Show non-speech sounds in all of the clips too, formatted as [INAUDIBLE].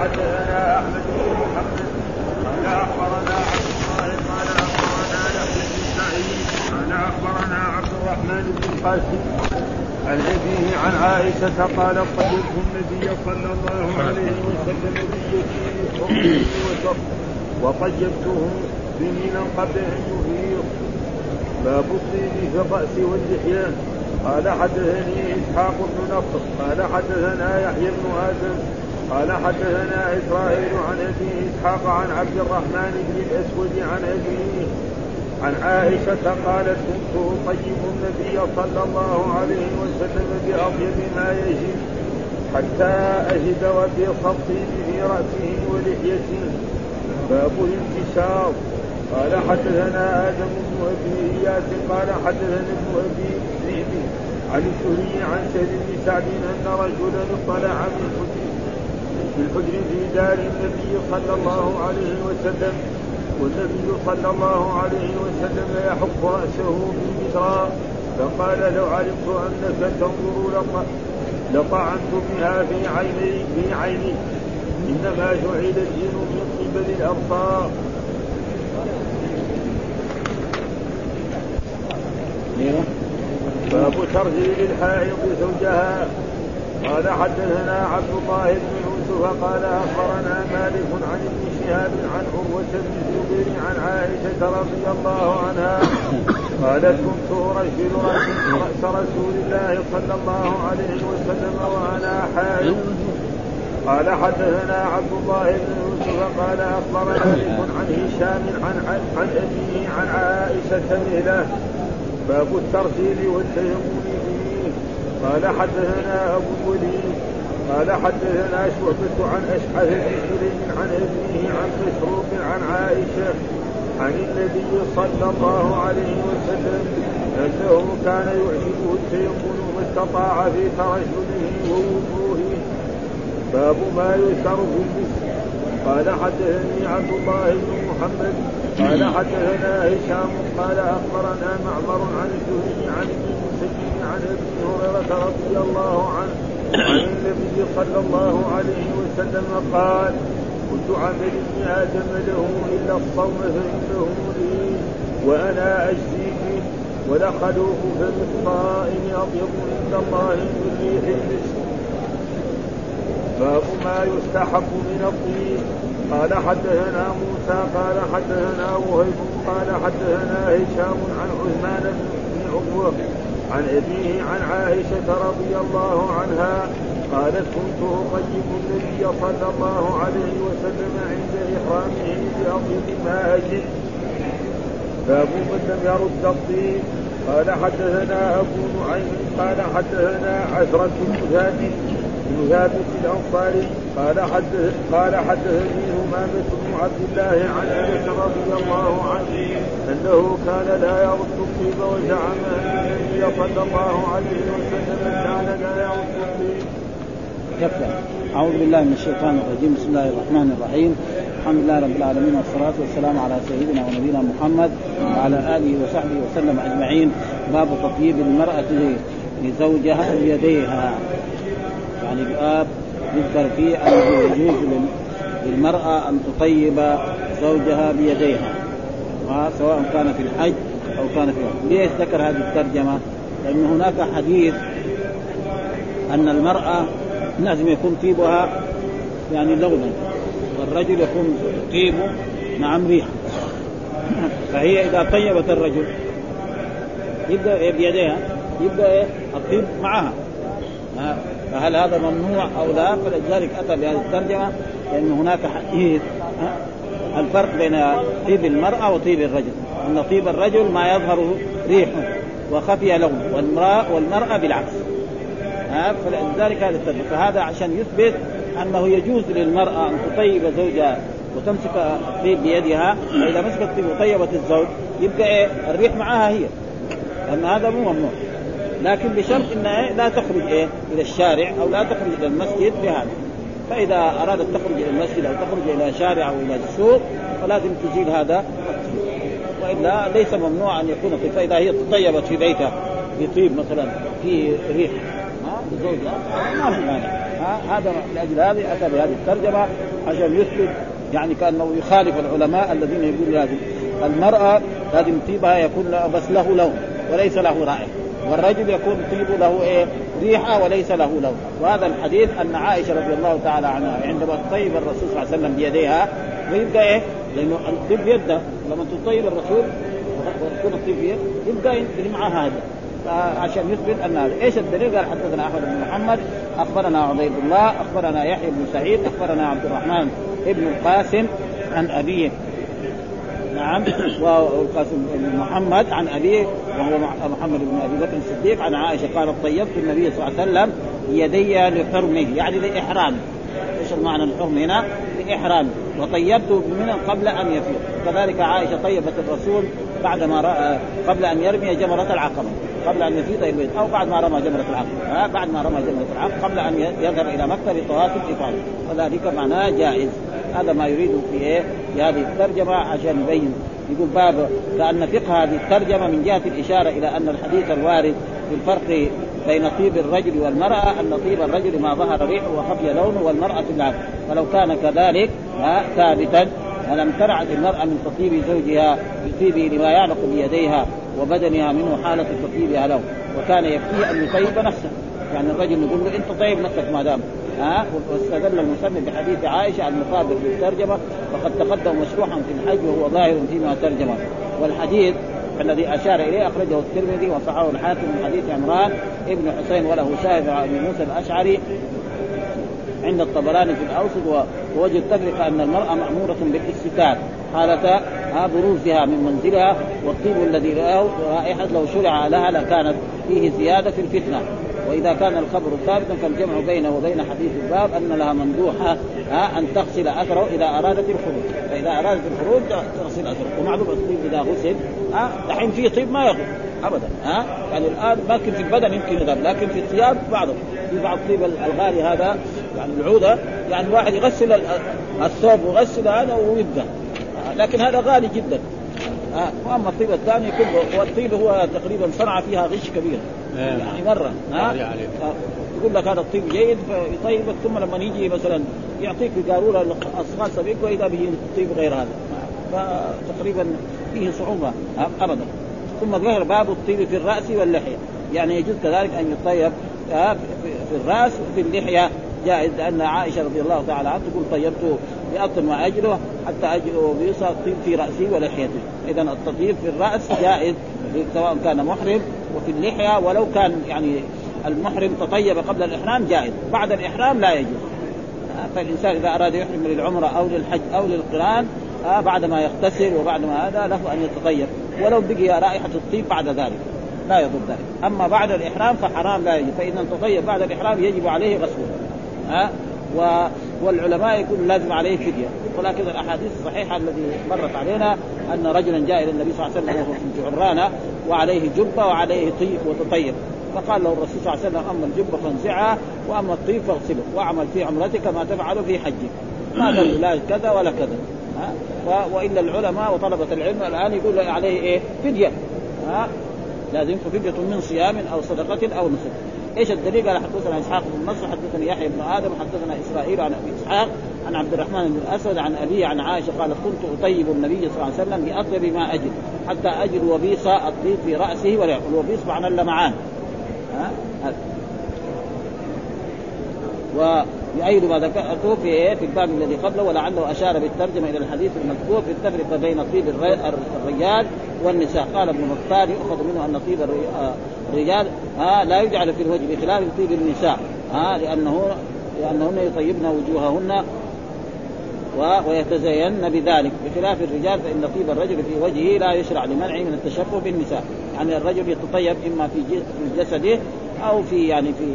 حدثنا احمد بن محمد قال أخبرنا عبد الله قال أخبرنا يحيى بن سعيد قال أخبرنا عبد الرحمن بن القاسم عن أبيه عن عائشة قال طيبت النبي صلى الله عليه وسلم بيدي وسر وطيبته سنينا قبل أن يفيض باب الطيب في الرأس واللحية. قال حدثني إسحاق بن نصر قال حدثنا يحيى بن آدم قال حدثنا اسرائيل عن أبي إسحاق عن عبد الرحمن بن الأسود عن ابيه عن عائشة قالت كنت أطيب النبي صلى الله عليه وسلم بأطيب ما يجد حتى أجد وفي الطيب في رأسه ولحيته. باب الانتشار قال حدثنا آدم بن أبي إياس. قال حدثنا ابن أبي عن الزهري عن سهل بن سعد أن رجلا اطلع من في الحجر في دار النبي صلى الله عليه وسلم. والنبي صلى الله عليه وسلم يحك رأسه بالمسرى فقال لو علمت أنك تنظر لطعنت بها في عيني في عيني. إنما جعل الدين من قبل الأبصار. باب ترجيل الحائض زوجها. قال حدثنا عبد الله بن يوسف قال أخبرنا مالك عن ابن شهاب عن عروه بن الزبير عن عائشة رضي الله عنها قالت كنت ارجل رأس رسول الله صلى الله عليه وسلم وأنا حائض. قال حدثنا عبد الله بن يوسف قال أخبرنا مالك عن هشام عن عن أبيه عن عائشة مثله باب الترجيل والتيمم قال حدثنا أبو الوليد قال حدثنا شعبة عن أشعث بن سليم عن ابنه عن مسروق عن عائشة عن النبي صلى الله عليه وسلم أنه كان يعجبه التيمم ما استطاع في ترجله ووضوءه باب ما يذكر في المسك قال حدثني عبد الله بن محمد. قال حدثنا هشام. قال أخبرنا معمر عن الزهري عن ابن عن أبي هريرة رضي الله عنه عن النبي صلى الله عليه وسلم قال كل عمل ابن آدم له إلا الصوم فإنه لي وأنا أجزي به ولخلوق فم اطيب عند الله من ريح باب ما يستحب من الطيب. قال حدثنا موسى قال حدثنا وهيب قال حدثنا هشام عن عثمان بن عقبه عن أبيه عن عائشة رضي الله عنها قالت كنت أطيب النبي صلى الله عليه وسلم عند إحرامه بأطيب ما أجد من لم يرد الطيب قال حدثنا أبو نعيم قال حدثنا عشرة بن ثابت بن ثابت الأنصاري قال حدث قال حدثني همامة بن عبد الله عن أنس رضي الله عنه أنه كان لا يرد الطيب وزعم أن النبي صلى الله عليه وسلم. كان لا يرد الطيب. أعوذ بالله من الشيطان الرجيم. بسم الله الرحمن الرحيم. الحمد لله رب العالمين والصلاة والسلام على سيدنا ونبينا محمد وعلى آله وصحبه وسلم أجمعين. باب تطيب المرأة لزوجها بيديها. يعني باب يذكر فيه انه يجوز للمرأة أن تطيب زوجها بيديها سواء كان في الحج أو كان في ليش ذكر هذه الترجمة؟ لأن هناك حديث أن المرأة لازم يكون طيبها يعني لونا والرجل يكون طيبه نعم ريحا. فهي إذا طيبت الرجل يبدأ بيديها يبدأ إيه؟ الطيب معها. فهل هذا ممنوع أو لا؟ فلذلك أتى بهذه الترجمة لأن هناك حديث الفرق بين طيب المرأة وطيب الرجل أن طيب الرجل ما يظهر ريحه وخفي لونه والمراه والمرأة بالعكس فلذلك هذا الترجمة. فهذا عشان يثبت أنه يجوز للمرأة أن تطيب زوجها وتمسك الطيب بيدها فإذا مسكت الطيب وطيبت الزوج يبقى إيه؟ الريح معها هي. لأن هذا مو ممنوع. لكن بشرط ان لا تخرج إيه؟ إلى الشارع أو لا تخرج إلى المسجد بهذا. فإذا أرادت تخرج إلى المسجد أو تخرج إلى شارع أو إلى السوق فلازم تزيل هذا وإلا ليس ممنوع أن يكون طيب فإذا هي تطيبت في بيتها بطيب مثلا في ريح ها؟ ما في مانع. هذا لأجل هذه أتى بهذه الترجمة عشان يثبت يعني كأنه يخالف العلماء الذين يقول هذه. المرأة لازم طيبها يكون بس له لون وليس له رائحة. والرجل يكون طيب له إيه؟ ريحة وليس له لون. وهذا الحديث أن عائشة رضي الله تعالى عنها عندما طيب الرسول صلى الله عليه وسلم بيديها ويبقى إيه؟ لأنه الطيب بيده لما تطيب الرسول ويكون الطيب بيده يبقى معها هذا. عشان يثبت أن هذا. إيش الدليل؟ قال حدثنا أحمد بن محمد أخبرنا عبيد الله أخبرنا يحيى بن سعيد أخبرنا عبد الرحمن ابن القاسم عن أبيه. نعم. محمد عن ابيه وهو محمد بن أبي بكر الصديق عن عائشة قالت طيبت النبي صلى الله عليه وسلم يدي لحرمه يعني لاحرامه إيش المعنى الحرم هنا؟ لاحرامه وطيبته بمنى قبل أن يفيض. كذلك عائشة طيبت الرسول بعدما رأى قبل أن يرمي جمرة العقبة. قبل أن يفيض البيت أو بعد ما رمى جمرة العقبة. بعد ما رمى جمرة العقبة قبل أن يذهب إلى مكه لطواف الافاضه وذلك معناه جائز. هذا ما يريد في إيه؟ في هذه الترجمة عشان يبين. يقول باب كأن فقه هذه الترجمة من جهة الإشارة إلى أن الحديث الوارد في الفرق بين طيب الرجل والمرأة أن طيب الرجل ما ظهر ريحه وخفي لونه والمرأة لا فلو كان كذلك ثابتا ولم ترعد المرأة من تطيب زوجها بطيبه لما يعلق بيديها وبدنها منه حالة تطيبها له. وكان يكفيه أن يطيب نفسه. يعني الرجل يقول له أنت طيب نفسك ما دام ها؟ واستدل المسلم بحديث عائشة المقابل بالترجمة وقد تقدم مشروحا في الحج وهو ظاهر فيما ترجمه. والحديث الذي أشار إليه أخرجه الترمذي وصححه الحاكم من حديث عمران ابن حسين وله شاهد عن موسى الأشعري عند الطبراني في الأوسط ووجه التفرقه أن المرأة مأمورة بالاستتار حالة بروزها من منزلها والطيب الذي رائحة لو شرع لها لكانت فيه زيادة في الفتنة. وإذا كان الخبر ثابتا فالجمع بينه وبين حديث الباب أن لها مندوحه أن تغسل أثره إذا أرادت الخروج. فإذا أرادت الخروج تغسل أثره. ومعلوم الطيب إذا غسل دحين في طيب ما يغسل. ابدا ها. يعني الآن ممكن في البدن يمكن يذهب لكن في الثياب بعضه في بعض الطيب الغالي هذا يعني العودة يعني واحد يغسل الثوب ويغسل هذا ويبدأ. لكن هذا غالي جدا. آه. وأما الطيب الثاني كله والطيب هو تقريبا صنع فيها غش كبير إيه. يعني مرة ها آه. يقول لك هذا الطيب جيد فيطيبك ثم لما يجي مثلا يعطيك قاروره اصغر سبيك وإذا به طيب غير هذا فتقريبا فيه صعوبة ابدا ثم ظهر باب الطيب في الرأس واللحية يعني يجوز كذلك أن يطيب في الرأس وفي اللحية جائز لأن عائشة رضي الله تعالى عنها تقول طيبته بأطن واجله حتى أجله بيصل الطيب في راسه ولحيته اذا التطيب في الرأس جائز سواء كان محرم وفي اللحية ولو كان يعني المحرم تطيب قبل الإحرام جائز. بعد الإحرام لا يجوز. فالإنسان إذا أراد يحرم للعمرة أو للحج أو للقران آه بعد ما يغتسل وبعد ما هذا له أن يتطيب. ولو بقي رائحة الطيب بعد ذلك. لا يضر ذلك. أما بعد الإحرام فحرام لا يجب فإن تطيب بعد الإحرام يجب عليه غسله. ها و... والعلماء يقول لازم عليه فدية. ولكن الأحاديث الصحيحة التي مرت علينا أن رجلا جاء إلى النبي صلى الله عليه وسلم وهو في جعرانة وعليه جبة وعليه طيب وتطيب. فقال له الرسول صلى الله عليه وسلم أما الجبة فانزعها وأما الطيب فاغسله واعمل في عمرتك ما تفعل في حجك. ما قال لا كذا ولا كذا. ها؟ وإلا العلماء وطلبة العلم الآن يقول عليه إيه؟ فدية. ها؟ لازم فدية من صيام أو صدقة أو نسك. إيش الدليل؟ قال حدثنا إسحاق بن نصر حدثني يحيى بن آدم حدثنا إسرائيل عن أبي إسحاق عن عبد الرحمن بن الأسود عن أبي عن عائشة قالت كنت أطيب النبي صلى الله عليه وسلم باطيب ما أجد حتى أجد وبيص الطيب في رأسه ولا الوبيص معنى اللمعان ها؟ ويؤيد ما ذكرته في إيه؟ في الباب الذي قبله ولعله أشار بالترجمة إلى الحديث المذكور في التفرقة بين طيب الرجال والنساء. قال ابن مختار يؤخذ منه أن طيب الرجال ها لا يجعل في الوجه بخلاف طيب النساء. ها لأنه لأنهن يطيبن وجوههن ويتزين بذلك. بخلاف الرجال فإن طيب الرجل في وجهه لا يشرع لمنعه من التشبه بالنساء. يعني الرجل يتطيب إما في جسده أو في يعني في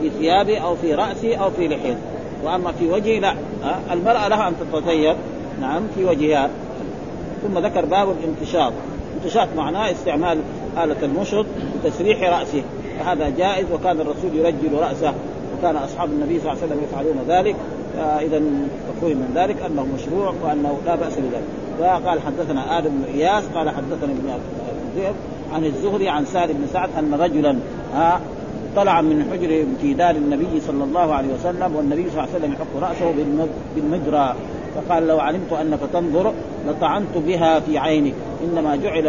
في ثيابه أو في رأسه أو في لحيته. وأما في وجهه لا. المرأة لها أن تتطيب نعم في وجهها. ثم ذكر باب الانتشاط. انتشاط معناه استعمال آلة المشط لتسريح رأسه. فهذا جائز وكان الرسول يرجل رأسه وكان أصحاب النبي صلى الله عليه وسلم يفعلون ذلك. إذا مفهوم من ذلك أنه مشروع وأنه لا بأس بذلك. فقال حدثنا آدم بن إياس قال حدثني ابن ذئب عن الزهري عن سالم بن سعد أن رجلا طلع من حجر في دار النبي صلى الله عليه وسلم والنبي صلى الله عليه وسلم يحك رأسه بالمجرى. فقال لو علمت أنك تنظر لطعنت بها في عينك. إنما جعل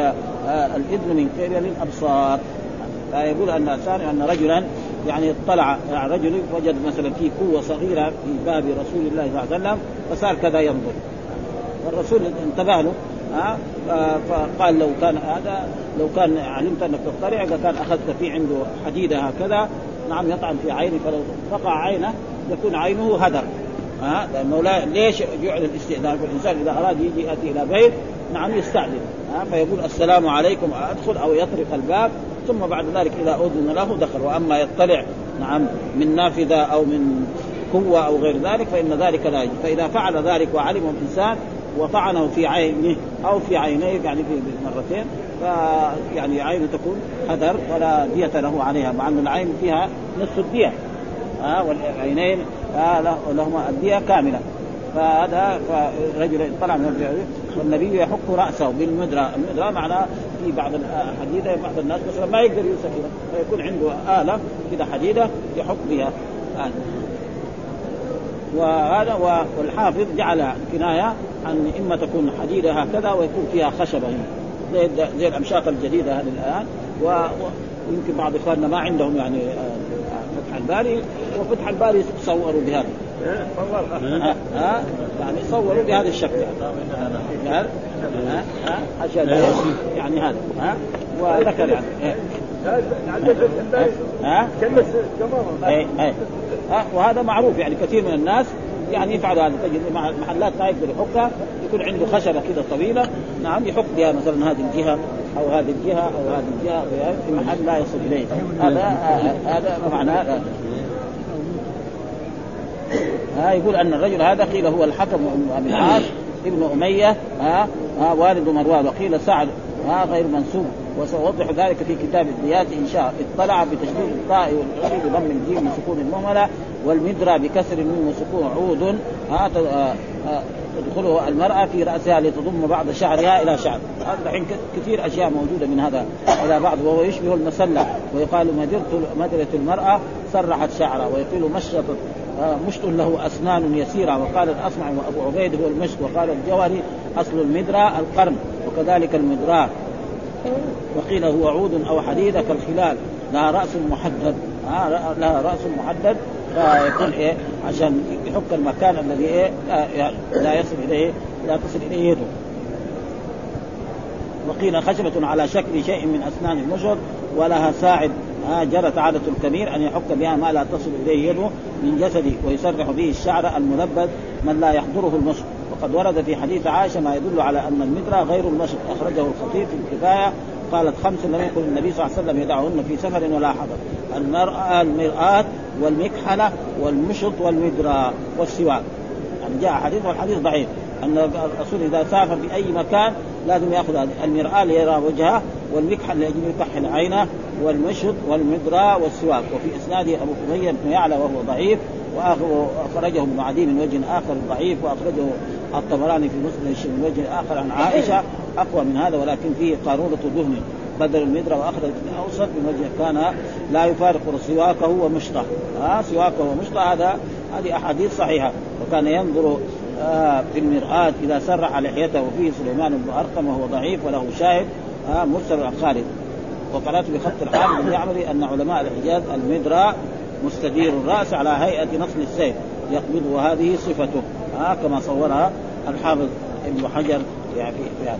آه، الإذن من قبل الأبصار. فيقول أن أن رجلا يعني اطلع يعني رجل وجد مثلا في قوة صغيرة في باب رسول الله صلى الله عليه وسلم فصار كذا ينظر. والرسول انتبه له ها فقال لو كان هذا لو كان علمت أنك تطلع كان أخذت في عنده حديدة هكذا نعم يطعن في عينه فلو وقع عينه يكون عينه هدر ها لأنه لا ليش جعل الاستئذان؟ الانسان إذا أراد يجي يأتي إلى بيت نعم يستأذن ها فيقول السلام عليكم أدخل أو يطرق الباب ثم بعد ذلك إذا أذن له دخل. وأما يطلع نعم من نافذة أو من قوة أو غير ذلك فإن ذلك لا يجب فإذا فعل ذلك وعلم الإنسان وطعنه في عينه أو في عينيه يعني في مرتين فيعني عينه تكون هدر ولا دية له عليها مع أن العين فيها نصف الدية. ها والعينين لهما الدية كاملة. فهذا فرجل طلع من الجهل والنبي يحك رأسه بالمدرى، المدرى معناه في بعض الحديده بعض الناس مثلا ما يقدر يوصل كذا فيكون عنده آلة كذا حديدة يحك بها. آه. وهذا والحافظ جعل كناية عن إما تكون حديدة هكذا ويكون فيها خشبة. زي زي الأمشاط الجديدة هذه الآن. ويمكن بعض إخواننا ما عندهم يعني آه، فتح الباري. وفتح الباري صوروا بهذا. ها ها يعني صوروا بهذا الشكل يعني ها ها عشان يعني هذا ها وذكر يعني ها ها وهذا معروف يعني كثير من الناس يعني يفعل هذا تجد محلات ما يقدر يحكها يكون عنده خشبه كذا طويله نعم يحك بها مثلا هذه الجهه أو هذه الجهه أو هذه الجهه في محل لا يصل اليه هذا هذا معناه ها يقول أن الرجل هذا قيل هو الحكم بن أبي العاص ابن أمية ها, ها والد مروان وقيل سعد ها غير منسوب. وسأوضح ذلك في كتاب الديات إن شاء. اطلع بتشديد الطاء والعين بضم الجيم من سكون المهملة والمدرى بكسر الميم وسكون عود ها تدخله المرأة في رأسها لتضم بعض شعرها إلى شعر. هذا الحين كثير أشياء موجودة من هذا إلى بعض وهو يشبه المسلة ويقال مدرة المرأة سرحت شعرها ويقول مشطت مشط له أسنان يسيرة وقال الاصمع وأبو عبيد هو المشط وقال الجوهري أصل المدرى القرن وكذلك المدرار وقيل هو عود أو حديده كالخلال لها رأس محدد. لها رأس محدد فيكون إيه عشان يحك المكان الذي إيه لا يصل إليه لا تصل إليه يده. وقيل خشبة على شكل شيء من أسنان المشط ولها ساعد آه جرت عادة الكبير أن يحك بها ما لا تصل إليه يده من جسده ويسرح به الشعر الملبد من لا يحضره المشط وقد ورد في حديث عائشة ما يدل على أن المدرى غير المشط أخرجه الخطيب في الكفاية. قالت خمس لم يكن النبي صلى الله عليه وسلم يدعهن في سفر ولا حضر. المرأة المرآة والمكحلة والمشط والمدرى والسواك يعني جاء حديث والحديث ضعيف. أن الرسول إذا سافر في أي مكان لازم ياخذ المرآة ليرى وجهه والمكحل لاجل يكحل عينه والمشط والمدرى والسواك. وفي إسناده أبو اميه بن يعلى وهو ضعيف وأخرجه ابن عدي من وجه آخر ضعيف وأخرجه الطبراني في مسلم من وجه آخر عن عائشة. أقوى من هذا ولكن فيه قارورة دهن بدل المدرة واخرج الاوسط من وجه كان لا يفارق سواكه ومشطه. ها سواكه ومشطه هذا هذه أحاديث صحيحة. وكان ينظر آه في المرآة إذا سرح لحيته وفيه سليمان بن أرقم وهو ضعيف وله شاهد آه مرسل خالد. وقرأت بخط الحافظ بن يعمري أن علماء الحجاز المدرى مستدير الرأس على هيئة نصل السيف يقبض وهذه صفته. آه كما صورها الحافظ ابن حجر يعني في هذا.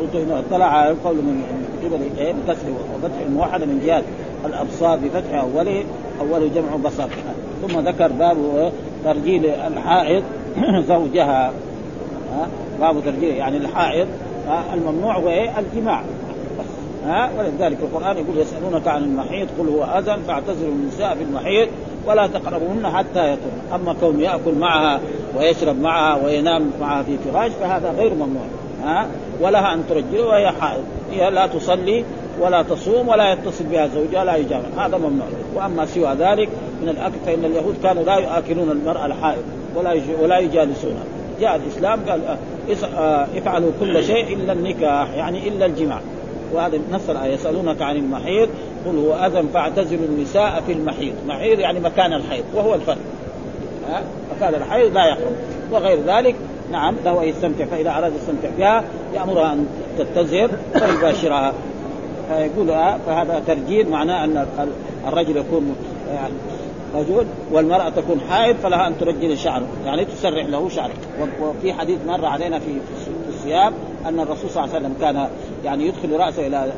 قلت إنه اطلع على القول من قبل إيه؟ بكسر وفتح الموحده من جهات الأبصار بفتح أوله اوله جمع بصر ثم ذكر باب ترجيل الحائض [CLEARS THROAT] زوجها. باب ترجيل يعني الحائض الممنوع هو إيه الجماع ها؟ ولذلك القرآن يقول يسألونك عن المحيط قل هو أذى فاعتزلوا النساء في المحيط ولا تقربوهن حتى يطهرن. أما كون يأكل معها ويشرب معها وينام معها في فراش فهذا غير ممنوع. ها؟ ولها أن ترجل وهي حائض هي لا تصلي ولا تصوم ولا يتصل بها زوجها لا يجامع هذا ممنوع. وأما سوى ذلك من الأكل فإن اليهود كانوا لا ياكلون المرأة الحائض ولا ولا يجالسونها. جاء الإسلام قال آه، افعلوا كل شيء إلا النكاح يعني إلا الجماع. وهذا نفس الآية يسألونك عن المحيض قل هو أذى فاعتزلوا النساء في المحيض، محيض يعني مكان الحيض وهو الفرق ها؟ مكان الحيض لا يحرم. وغير ذلك نعم له ان يستمتع فإذا أراد يستمتع بها يأمرها أن تتزهر ويباشرها. فيقول فهذا ترجيل معناه أن الرجل يكون يعني رجل والمرأة تكون حائض فلها أن ترجل شعره. يعني تسرح له شعره وفي حديث مر علينا في الصيام أن الرسول صلى الله عليه وسلم كان يعني يدخل رأسه إلى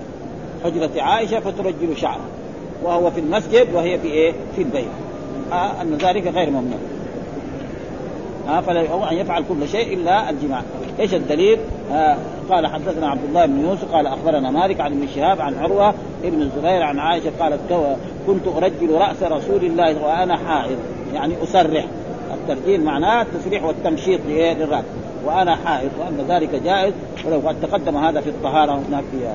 حجرة عائشة فترجل شعره. وهو في المسجد وهي في إيه؟ في البيت. آه أن ذلك غير ممنوع. آه فلا أن يفعل كل شيء إلا الجماع. إيش الدليل؟ آه قال حدثنا عبد الله بن يوسف قال أخبرنا مالك عن ابن شهاب عن عروة ابن الزبير عن عائشة قالت كنت أرجل رأس رسول الله وأنا حائض يعني أسرح. الترجيل معناه التسريح والتمشيط للرأس وأنا حائض وأن ذلك جائز ولو قد تقدم هذا في الطهارة هناك في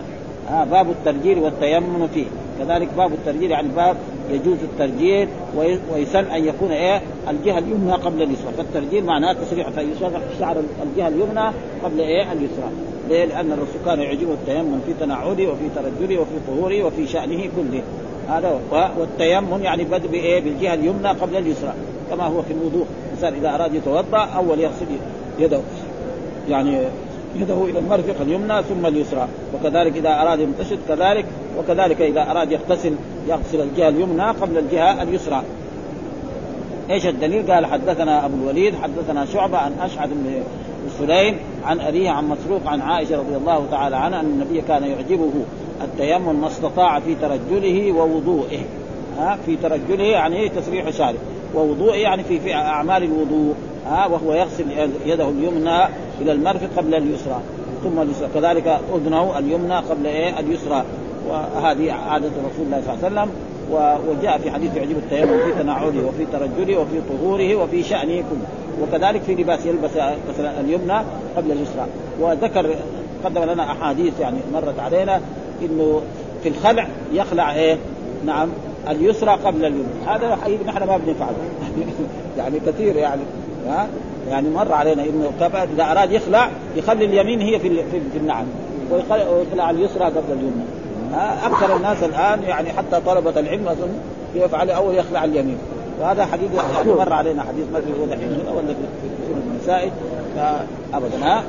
آه باب الترجيل والتيمم فيه. كذلك باب الترجيل يعني باب يجوز الترجيل ويسن أن يكون إيه؟ الجهة اليمنى قبل اليسرى. فالترجيل معناه تسريع فيسرح الشعر الجهة اليمنى قبل إيه؟ اليسرى. ليه؟ لأن الرسول كان يعجبه التيمم في تنعله وفي ترجله وفي طهوره وفي شأنه كله. هذا والتيمم يعني بدء بإيه؟ بالجهة اليمنى قبل اليسرى. كما هو في الوضوء. الإنسان إذا أراد يتوضأ أول يغسل يده. يعني يده إلى المرفق اليمنى ثم اليسرى. وكذلك إذا أراد يمتشط كذلك وكذلك إذا أراد يغتسل يغسل الجهة اليمنى قبل الجهة اليسرى. إيش الدليل؟ قال حدثنا أبو الوليد حدثنا شعبة عن أشعث بن سليم عن أبيه عن مسروق عن عائشة رضي الله تعالى عنها أن النبي كان يعجبه التيمم ما استطاع في ترجله ووضوئه. ها؟ في ترجله يعني تسريح شعره ووضوئه يعني في, في أعمال الوضوء. ها؟ وهو يغسل يده اليمنى إلى المرفق قبل اليسرى ثم اليسرى. كذلك اذنه اليمنى قبل إيه؟ اليسرى. وهذه عادة رسول الله صلى الله عليه وسلم. وجاء في حديث يعجب التيمم في تنعله وفي ترجله وفي طهوره وفي شأنه كله وكذلك في لباس يلبس مثلا اليمنى قبل اليسرى. وذكر قدم لنا أحاديث يعني مرت علينا إنه في الخلع يخلع إيه؟ نعم اليسرى قبل اليمنى. هذا نحن ما بنفعله. [LAUGHS] يعني كثير يعني. ها؟ يعني مر علينا انه إذا أراد يخلع يخلي اليمين هي في في النعم ويخلع اليسرى قبل اليمنى. أكثر الناس الآن يعني حتى طلبة العلم أظن يفعل اول يخلع اليمين. وهذا حقيقه يعني مر علينا حديث ما في دحين ولا في النساء ابدا ها؟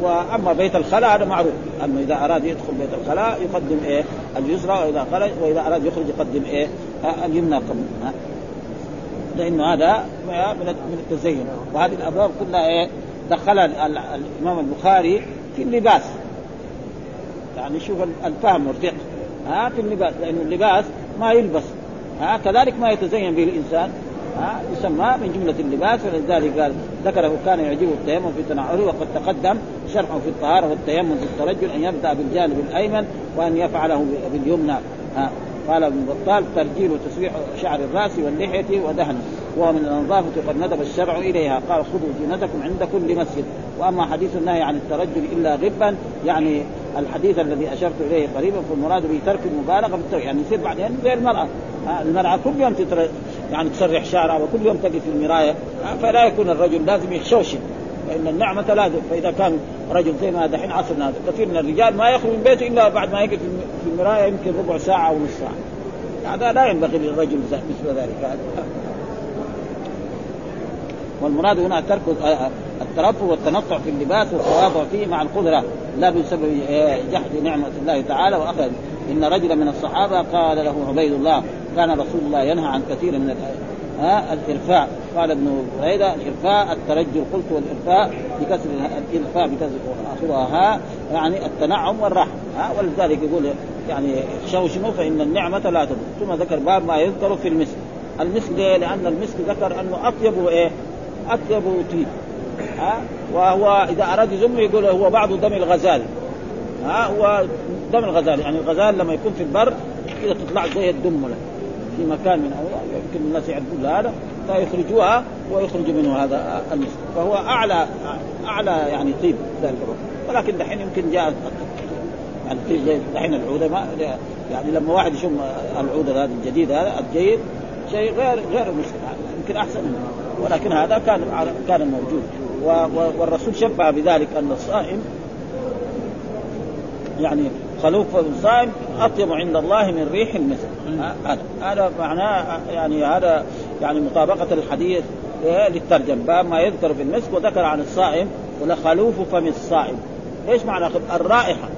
وأما بيت الخلاء هذا معروف. انه إذا أراد يدخل بيت الخلاء يقدم إيه؟ اليسرى وإذا خرج وإذا أراد يخرج يقدم إيه؟ اليمنى قبل. لأنه هذا من التزين. وهذه الأبواب كلها إيه؟ دخلها الإمام البخاري في اللباس. يعني شوف الفهم والفقه. ها في اللباس لأن اللباس ما يلبس. ها كذلك ما يتزين به الإنسان. ها يسمى من جملة اللباس ولذلك قال ذكره كان يعجبه التيمم في تنعله وقد تقدم شرحه في الطهارة والتيمم في الترجل أن يبدأ بالجانب الأيمن وأن يفعله باليمنى. ها. قال ابن بطال ترجيل وتسويح شعر الرأس واللحية ودهنه وهو من النظافه قد ندب الشرع إليها. قال خذوا زينتكم عند كل مسجد. وأما حديث النهي عن الترجل إلا غبا يعني الحديث الذي أشرت إليه قريبا فالمراد به ترك المبالغه في الترك يعني يصير بعدين زي المرأة. المرأة كل يوم تتر... يعني تسرح شعرها وكل يوم تقف في المراية. فلا يكون الرجل لازم يخشوشن فإن النعمة لازم فإذا كان رجل زي ما دحين عصرنا هذا كثير من الرجال ما يخرج من بيته إلا بعد ما يقف في المراية يمكن ربع ساعة أو نص ساعة. هذا لا ينبغي للرجل مثل ذلك. والمراد هنا ترك الترفه والتنطع في اللباس والتواضع فيه مع القدرة لا بسبب جحد نعمة الله تعالى وأخذ. إن رجلا من الصحابة قال له عبيد الله كان رسول الله ينهى عن كثير من ها الإرفاع. قال ابن بريده الارفاع الترجل. قلت والإرفاع بكسر الارفاع بكسر آخرها ها يعني التنعم والراحه ها ولذلك يقول يعني شوشنوا فإن النعمة لا تضر ثم ذكر باب ما يذكر في المسك. المسك ليه؟ لأن المسك ذكر أنه أطيب إيه؟ أطيب طيب ها وهو إذا أراد يزم يقول هو بعض دم الغزال. ها هو دم الغزال. يعني الغزال لما يكون في البر كذا تطلع زي الدمله في مكان من يمكن الناس يعرفون هذا فيخرجوها ويخرج منه هذا المسك فهو أعلى أعلى يعني طيب ذلك ولكن دحين يمكن جاء يعني زي دحين العودة ما يعني لما واحد يشم العودة هذا الجديد هذا الجيد شيء غير غير المسك يمكن أحسن منه. ولكن هذا كان كان موجود. والرسول شبه بذلك أن الصائم يعني خلوف الصائم أطيب عند الله من ريح المسك هذا. هذا معناه يعني هذا يعني مطابقة الحديث للترجم باب ما يذكر في المسك وذكر عن الصائم ولخلوف فم الصائم. إيش معنى الرائحة؟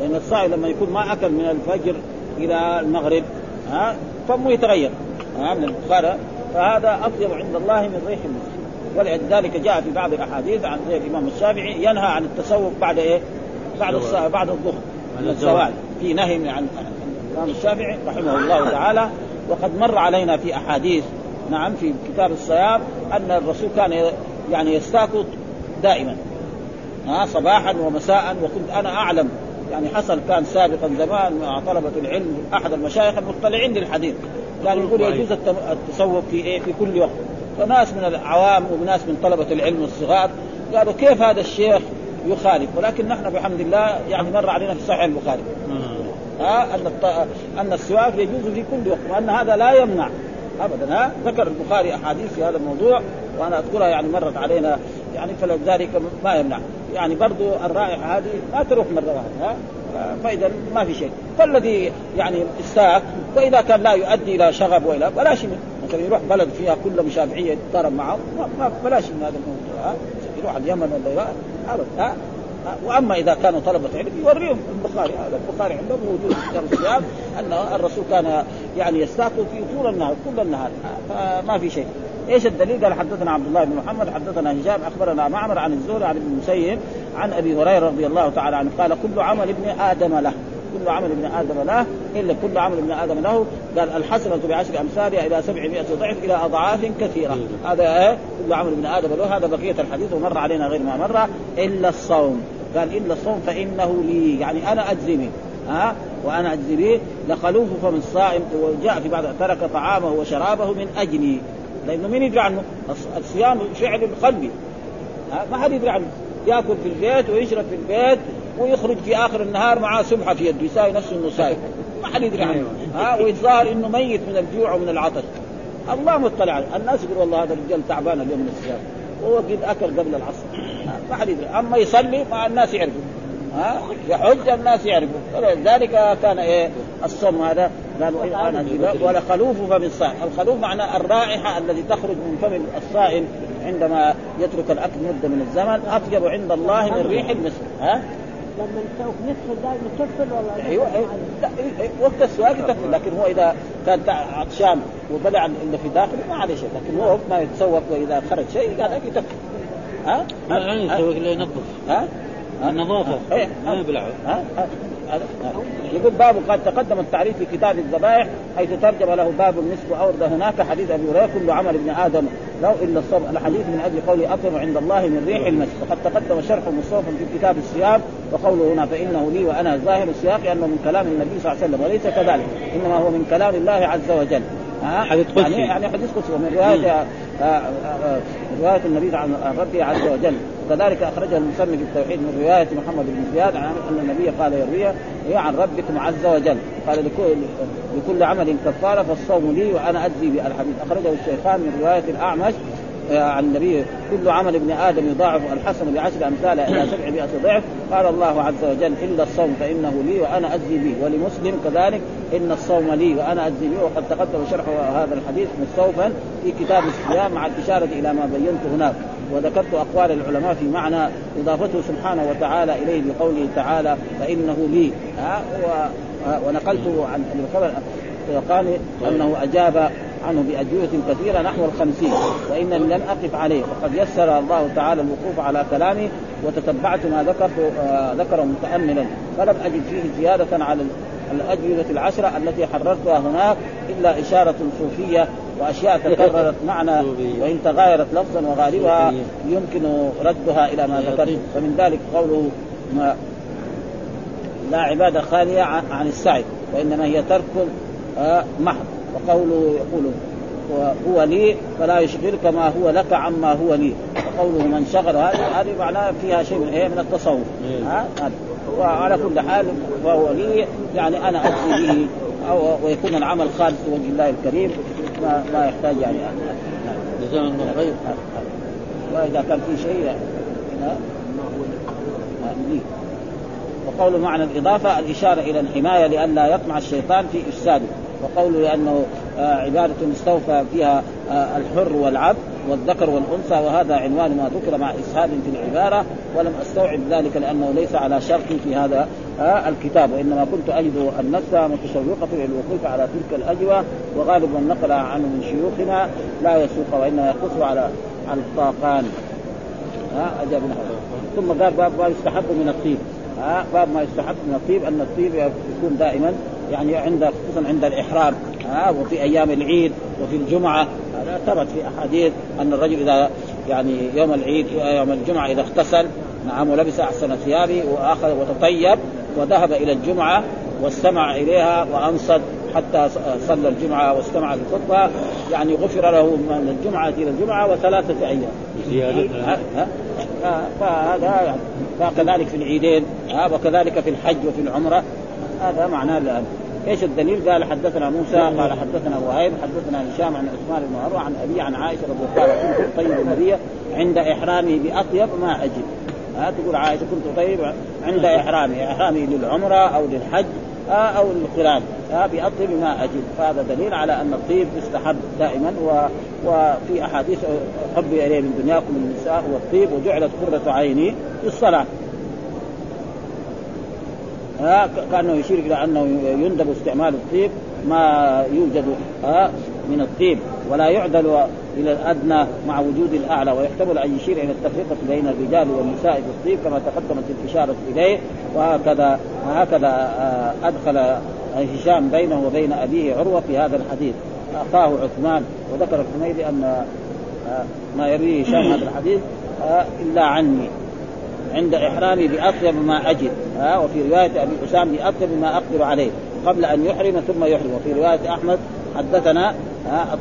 لأن الصائم لما يكون ما أكل من الفجر إلى المغرب ها فمه يتغير ها من البخاري. فهذا أطيب عند الله من ريح المسك ولذلك جاء في بعض الأحاديث عن زي الإمام الشافعي ينهى عن التسوق بعد إيه؟ بعد بعد الظهر. الزوال في نهي عن الإمام الشافعي رحمه الله تعالى وقد مر علينا في أحاديث نعم في كتاب الصيام أن الرسول كان يعني يستاك دائما. ها صباحا ومساء وكنت أنا أعلم. يعني حصل كان سابقا زمان مع طلبة العلم أحد المشايخ المطلعين للحديث. كان يقول يجوز التسوق في إيه؟ في كل وقت. فناس من العوام وناس من طلبة العلم الصغار قالوا كيف هذا الشيخ يخالف. ولكن نحن بحمد الله يعني مر علينا في صحيح البخاري. ها؟ أن أن السواك يجوز في كل وقت وأن هذا لا يمنع. ابدا ها؟ ذكر البخاري أحاديث في هذا الموضوع وأنا أذكرها يعني مرت علينا. يعني فلذلك ما يمنع. يعني برضو الرائحة هذه ما تروح مرة واحدة ها؟ فاذا ما في شيء. فالذي يعني استاك وإذا كان لا يؤدي إلى شغب وإلى بلاش مثلا يروح بلد فيها كلهم شافعية يتضارب معه ما بلاش من هذا الموضوع ها؟ يروح اليمن ولا ابدا ها؟ وأما إذا كانوا طلبة علم يوريهم البخاري هذا البخاري عندهم موجود في كتاب الصيام أن الرسول كان يعني يستاق في طول النهار كل النهار فما في شيء. إيش الدليل؟ قال حدثنا عبد الله بن محمد حدثنا هشام أخبرنا معمر عن الزهري عن ابن المسيب عن أبي هريرة رضي الله تعالى عنه قال كل عمل ابن آدم له. كل عمل ابن آدم له الا كل عمل ابن آدم له. قال الحسنة بعشر أمثالها إلى 700 ضعف إلى أضعاف كثيرة. هذا إيه؟ كل عمل ابن آدم له. هذا بقية الحديث ومر علينا غير ما مر. إلا الصوم. قال إلا الصوم فإنه لي. يعني أنا أجزي به. ها؟ وأنا أجزي به. لخلوف فمن الصائم وجاء في بعض ترك طعامه وشرابه من أجلي. لأنه مين يدري عنه؟ الصيام فعل قلبي ما حد يدري عنه. يأكل في البيت ويشرب في البيت. ويخرج في آخر النهار معاه سبحه في يده يساوي نفسه انه سايق ما حد يدري عنه. ها ويتظاهر إنه ميت من الجوع ومن العطش. الله مطلع عليه. الناس يقول والله هذا الرجال تعبان اليوم من الصيام. وهو قد أكل قبل العصر. ما حد يدري. أما يصلي مع الناس يعرفوا. ها يحج الناس يعرفوا. فلذلك كان إيه؟ الصوم هذا. قالوا إيه أنا ولا خلوف فم الصائم، الخلوف معناه الرائحة التي تخرج من فم الصائم عندما يترك الأكل مدة من الزمن أطيب عند الله من ريح المسك. ها؟ لما نسوق ندخل دائما تفل ولا أيوه أيوه. لا إيه وقت السواق تفل لكن هو إذا كان عطشان وبلع اللي في داخله ما عليه شيء لكن هو ما يتسوق وإذا خرج شيء قال يتفل ها؟ يعني يسوق له ينظف ها؟ النظافه إيه. ما يبلعه. ها؟ يقول باب قد تقدم التعريف في كتاب الذبائح حيث ترجم له باب النصف وأورد هناك حديث أبي هريرة كل عمل ابن آدم لو إلا الصوم الحديث من أجل قوله اطيب عند الله من ريح المسك. وقد تقدم شرح مصطفى في كتاب الصيام وقوله هنا فإنه لي وأنا ظاهر السياق انه من كلام النبي صلى الله عليه وسلم وليس كذلك إنما هو من كلام الله عز وجل. حديث قدسي. يعني يعني حديث قدسي. ومن رواية آه، آه، آه، رواية النبي عن ربه عز وجل. وكذلك اخرجها المسمي في التوحيد من رواية محمد بن زياد عن أن النبي قال يرويها هي عن ربكم عز وجل. قال لكل, لكل عمل كفارة فالصوم لي وأنا أجزي بالحديث. أخرجه الشيخان من رواية الأعمش عن النبي كل عمل ابن آدم يضاعف الحسن بعشر أمثال إلى 700 ضعف. قال الله عز وجل الا الصوم فإنه لي وأنا اجزي به. ولمسلم كذلك إن الصوم لي وأنا اجزي به. وقد تقدم شرح هذا الحديث مستوفا في كتاب الصيام مع الإشارة إلى ما بينت هناك. وذكرت أقوال العلماء في معنى إضافته سبحانه وتعالى إليه بقوله تعالى فإنه لي. ها ونقلت عن قال أنه أجاب عنه بأجوبة كثيرة نحو الخمسين وإنني لم أقف عليه. وقد يسر الله تعالى الوقوف على كلامه وتتبعت ما ذكرت آه ذكره متأملا. فلم أجد فيه زيادة على الأجوبة العشرة التي حررتها هناك إلا إشارة صوفية وأشياء تكررت [LAUGHS] معنى وإن تغايرت لفظا وغالبها يمكن ردها إلى ما ذكرت. فمن ذلك قوله ما لا عبادة خالية عن السعي وإنما هي ترك آه محض. وقوله يقول هو لي فلا يشغلك ما هو لك عما هو لي. وقوله من شغل هذه هذه معناها فيها شيء من إيه؟ من التصوف. ها؟ وعلى كل حال فهو لي يعني أنا اجزي به ويكون العمل خالص لوجه الله الكريم ما, ما يحتاج يعني. جزاه الله خير. وإذا كان في شيء لي. وقول معنى الإضافة الإشارة إلى الحماية لئلا يطمع الشيطان في إفساده. وقوله لأنه آه، عبادة استوفى فيها آه، الحر والعبد والذكر والأنثى وهذا عنوان ما ذكر مع اسهاب في العبارة ولم أستوعب ذلك لأنه ليس على شرط في هذا آه، الكتاب وإنما كنت أجد النفس متشوقة للوقوف على تلك الاجوبه وغالب من نقل عنه من شيوخنا لا يسوق وإنما يقص على الطاقان. ها اجابنا ثم قال باب ما يستحب من الطيب. ها باب ما يستحب من الطيب أن الطيب يكون دائما يعني عند خصوصا عند الإحرام ها وفي أيام العيد وفي الجمعة هذا ثبت في أحاديث أن الرجل إذا يعني يوم العيد يوم الجمعة إذا اغتسل نعم ولبس أحسن ثيابه واخذ وتطيب وذهب إلى الجمعة واستمع إليها وأنصت حتى صلى الجمعة واستمع للخطبه يعني غفر له من الجمعة إلى الجمعة وثلاثة أيام. زيادة فهذا يعني فكذلك في العيدين وكذلك في الحج وفي العمرة هذا معناه الآن. إيش الدليل؟ قال حدثنا موسى قال حدثنا وهيب حدثنا هشام عن عثمان بن عروة عن أبي عن عائشة رضي الله عنها كنت طيب النبي عند إحرامي بأطيب ما أجد. ها تقول عائشة كنت طيب عند إحرامي إحرامي للعمرة أو للحج أو للقران بأطيب ما أجد. فهذا دليل على أن الطيب يستحب دائما و... وفي أحاديث حب إليه من دنياكم النساء والطيب وجعلت قرة عيني في الصلاه كأنه يشير إلى أنه يندب استعمال الطيب ما يوجد من الطيب ولا يعدل إلى الأدنى مع وجود الأعلى ويحتمل أن يشير إلى التفرقه بين الرجال والنساء في الطيب كما تقدمت الاشاره إليه وهكذا وهكذا آه، أدخل هشام بينه وبين أبيه عروة في هذا الحديث. أخاه عثمان وذكر الحميدي أن آه، ما يرويه هشام هذا الحديث آه، إلا عني. عند إحرامي بأطيب ما أجد ها وفي رواية أبي حسام بأطيب ما أقدر عليه قبل أن يحرم ثم يحرم. وفي رواية أحمد حدثنا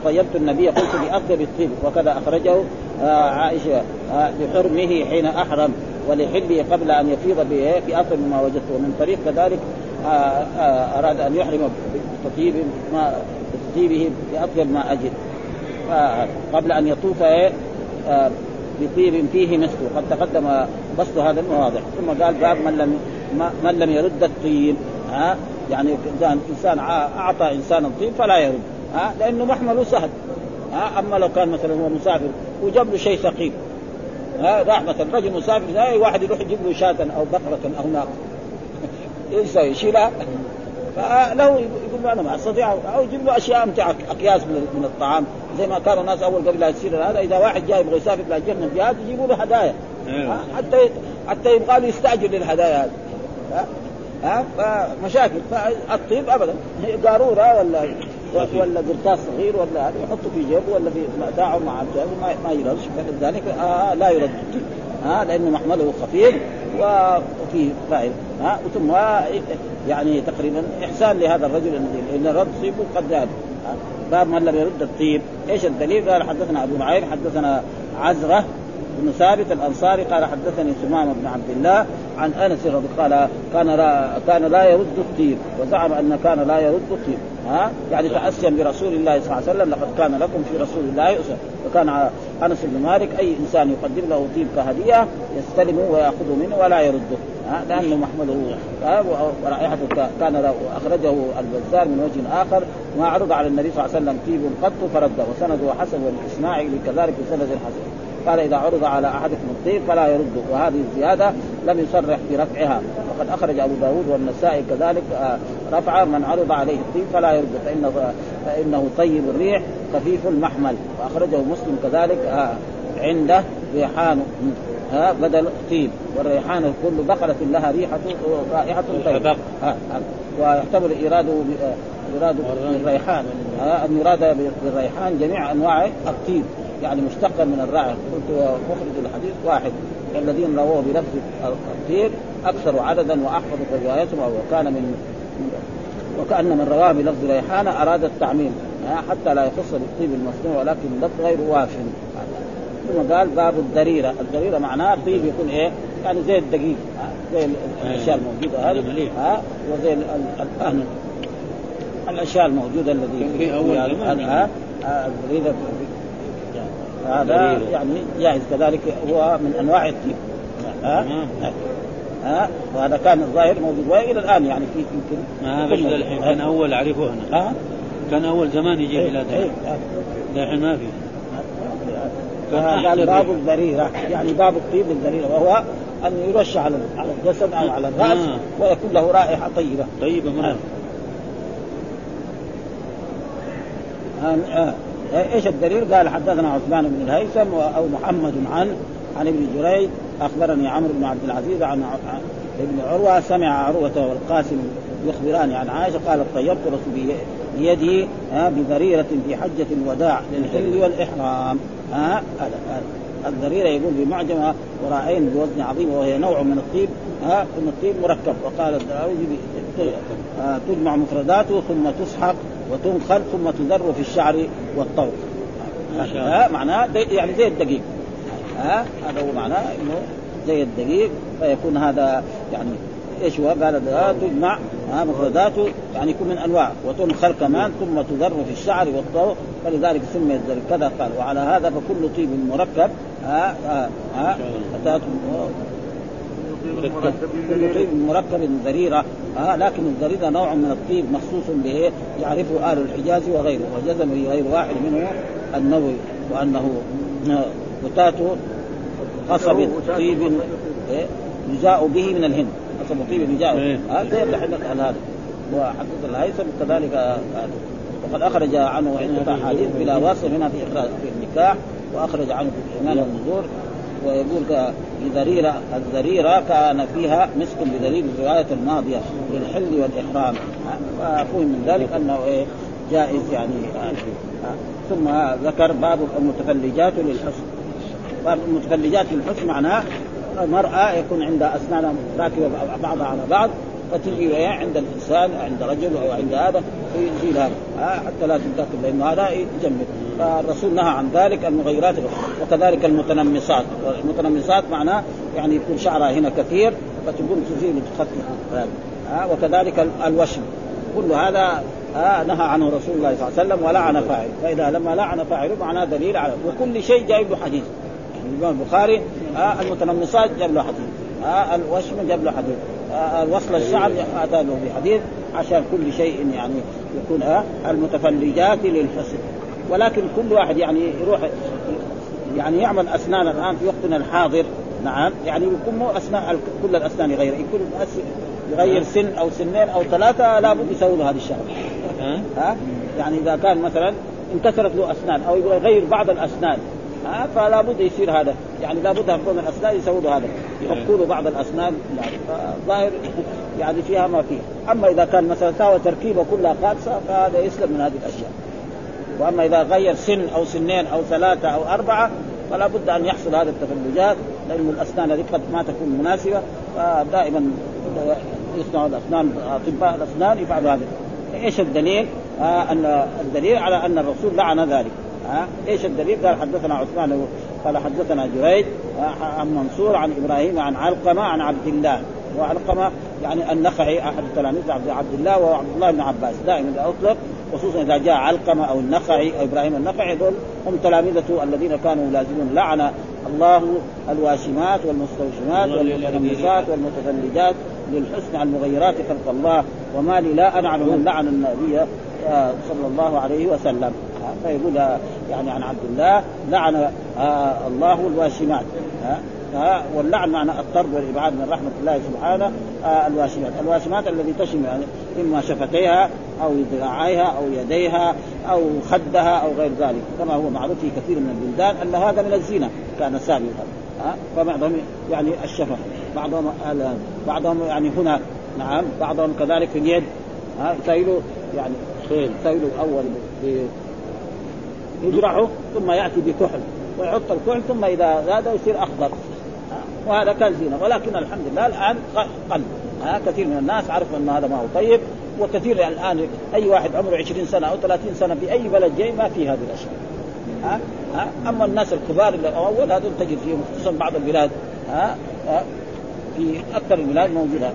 طيبت النبي قلت بأطيب الطيب وكذا أخرجه عائشة بحرمه حين أحرم ولحله قبل أن يفيض باطيب ما وجدته. ومن طريق كذلك أراد أن يحرم بتطيب ما بتطيبه باطيب ما أجد. قبل أن يطوف بطيب فيه مثله قد تقدم بسط هذا المواضع ثم قال باب من لم من لم يرد الطيب ها؟ يعني اذا إنسان أعطى انسانا طيب فلا يرد. ها؟ لأنه محمله سهل ها؟ أما لو كان مثلا هو مسافر وجاب له شيء ثقيل. ها؟ راح مثلا رجل مسافر أي واحد يروح يجيب له شاة أو بقرة أو ناقة [LAUGHS] يسوي؟ يشيلها. فله يقول له أنا ما أستطيع. أو يجيب له أشياء أمتع اكياس من الطعام. زي ما كانوا الناس أول قبل لا يصير هذا إذا واحد جاي يبغى يسافر لاجل من الجهات يجيبوا له هدايا. أيوه. حتى حتى يبغى له يستعجل للهدايا هذه. ها؟ فمشاكل. فالطيب ابدا. قاروره ولا ولا قرطاس صغير ولا هذا يحطه في جيبه ولا في متاعه مع ما, ما يردش فلذلك آه لا يرد. الطيب ها؟ لأنه محمله خفيف وفيه فائده ها؟ ثم يعني تقريبا إحسان لهذا الرجل ان رد طيبه قد ذهب باب من لم يرد الطيب إيش الدليل؟ قال حدثنا أبو نعيم حدثنا عزرة بن ثابت الأنصاري قال حدثني سمام بن عبد الله عن أنس رضي قال كان لا كان لا يرد الطيب وزعم أن كان لا يرد الطيب ها؟ يعني تاسيا برسول الله صلى الله عليه وسلم لقد كان لكم في رسول الله أسوة. وكان أنس بن مالك أي إنسان يقدم له طيب كهديه يستلمه ويأخذه منه ولا يرده. لأنه محمله ورائحته كان أخرجه البزار من وجه آخر ما عرض على النبي صلى الله عليه وسلم طيب قط فرده وسنده حسن والاسماعيلي كذلك بسند حسن. قال إذا عرض على أحدكم الطيب فلا يرد وهذه الزيادة لم يصرح برفعها وقد أخرج أبو داود والنسائي كذلك آه، رفع من عرض عليه الطيب فلا يرد فإنه فإنه طيب الريح خفيف المحمل. وأخرجه مسلم كذلك آه، عنده ريحان ها بدل طيب. والريحان كل بقرة لها ريحة رائحة طيبة. ويحتمل إيراده يراد بالريحان. أن يراد بالريحان جميع أنواع الطيب. يعني مشتقا من الرائحة قلت مخرج الحديث واحد. الذين رووه بلفظ الطيب أكثر عددا وأحفظ روايتهم وكان من وكأن من رواه بلفظ ريحانة أراد التعميم. حتى لا يخص بالطيب المصنوع ولكن اللفظ غير واف. ثم قال باب الدريرة. الدريرة معناه طيب يكون إيه؟ يعني زي الدقيق. زي الأشياء الموجودة. هذه ها وزي الأشياء الموجودة الذي في أول ها الدريرة هذا يعني جائز كذلك هو من أنواع الطيب ها؟ ها؟ وهذا كان الظاهر موجود. وإلى الآن يعني في يمكن ما بس الحين كان أول أعرفه هنا ها؟ كان أول زمان يجي إيه، بلادنا إيه، الحين ما في. قال باب الذريرة. يعني باب الطيب للذريره وهو أن يرش على على الجسد أو على الرأس آه. ويكون له رائحة طيبة. طيبة مره آه. آه. إيش الدليل؟ قال حدثنا عثمان بن الهيثم أو محمد عن عن ابن جريج أخبرني عمرو بن عبد العزيز عن ابن عروة سمع عروة والقاسم يخبران عن عائشة قالت طيبت رسول بيدي آه بذريره في حجة الوداع للحل والإحرام ها هذا الذريره يقول بمعجمه وراءين بوزن عظيم وهي نوع من الطيب ها من الطيب مركب. وقال الدراوي آه، تجمع مفرداته ثم تسحق وتنخل ثم تذر في الشعر والطوق. ها معناه دي- يعني زي الدقيق. ها هذا هو معناه إنه زي الدقيق فيكون هذا يعني إيش هو؟ قال تجمع ها مفرداته يعني يكون من أنواع. وتنخل كمان ثم تذر في الشعر والطوق فلذلك سمي الذر كذا قال. وعلى هذا فكل طيب مركب. ها ها ها مركب كل طيب مركب ذريرة. آه لكن الذريرة نوع من الطيب مخصوص به يعرفه آل الحجاز وغيره. وجزم غير واحد منه النووي وأنه وتاته قصب طيب يجاء به من الهند. طيب إيه. آه زي اللي حدث عن هذا وحدث الهيثم كذلك آه، هذا. وقد أخرج عنه عدة أحاديث بلا واسطة منها في إخراج في النكاح وأخرج عنه في الإيمان والنذور ويقول بذريرة الذريرة كان فيها مسك بدليل الرواية الماضية للحل والإحرام ففهم من ذلك أنه إيه جائز يعني آه. ثم ذكر باب المتفلجات للحسن باب المتفلجات للحسن معناه المرأة يكون عندها أسنان راكبة بعضها على بعض فتجي إيه عند الإنسان عند رجل أو عند هذا فيزيل هذا آه، حتى لا تنتقل لأنه هذا يجمد. فالرسول نهى عن ذلك المغيرات وكذلك المتنمصات. المتنمصات معناه يعني يكون شعرها هنا كثير فتقول تزيل آه، وكذلك ال- الوشم. كل هذا آه نهى عنه رسول الله صلى الله عليه وسلم ولعن فاعله. فإذا لما لعن فاعله معناه دليل على وكل شيء جايب له حديث الإمام البخاري آه المتنمصات جاب له حديث. آه الوشم جاب له حديث. آه الوصل الشعر اتى له بحديث عشان كل شيء يعني يكون آه المتفلجات للحسن ولكن كل واحد يعني يروح يعني يعمل أسنان الآن في وقتنا الحاضر. نعم يعني يكون مو أسنان كل الأسنان يغير. يكون يغير سن أو سنين أو ثلاثة لابد يسوي له هذه الشغلة. ها؟ يعني إذا كان مثلا انكسرت له أسنان أو يغير بعض الأسنان ها فلا بد يصير هذا. يعني لابد أن تكون الأسنان يسووا هذا. يحطوا له بعض الأسنان فظاهر [LAUGHS] يعني فيها ما فيها أما إذا كان مثلا سوى تركيبه كلها قادسة فهذا يسلم من هذه الأشياء. وأما إذا غير سن أو سنين أو ثلاثة أو أربعة فلا بد أن يحصل هذه التفلجات لأن الأسنان هذه قد ما تكون مناسبة فدائما يصنع الأسنان أطباء الأسنان يفعلوا هذا. إيش الدليل؟ آه أن الدليل على أن الرسول لعن ذلك. ها؟ إيش الدليل؟ قال حدثنا عثمان قال حدثنا جريج عن منصور عن إبراهيم عن علقمة عن عبد الله. وعلقمة يعني النخعي أحد التلاميذ عبد عبد الله وعبد الله بن عباس. دائما إذا أطلق خصوصا إذا جاء علقمة أو النخعي أو إبراهيم النخعي دول هم تلامذته الذين كانوا يلازمون لعن الله الواشمات والمستوشمات والمتنمسات والمتفلجات للحسن المغيرات خلق الله وما لي لا انعم من لعن النبي آه، صلى الله عليه وسلم. آه، فيقول آه، يعني عن عبد الله لعن الله الواشمات. واللعن معنى الطرد والإبعاد من رحمة الله سبحانه الواشمات، الواشمات الذي تشم يعني إما شفتيها أو ذراعيها أو يديها أو خدها أو غير ذلك، كما هو معروف في كثير من البلدان أن هذا من الزينه كان سابقا. فبعضهم يعني الشفه بعضهم ال- بعضهم يعني هنا نعم بعضهم كذلك في اليد. ها يسيلوا يعني خيل يسيلوا أول يجرحه ثم يأتي بكحل ويحط الكحل ثم إذا زاد يصير أخضر. وهذا كان زينة. ولكن الحمد لله الآن قل ها كثير من الناس عرفوا أن هذا ما هو طيب وكثير الآن أي واحد عمره 20 سنة أو 30 سنة في أي بلد جاي ما في هذه الأشياء. ها ها أما الناس الكبار اللي أول هذول تجد فيهم خصوصا بعض البلاد. ها, ها في أكثر البلاد موجودة.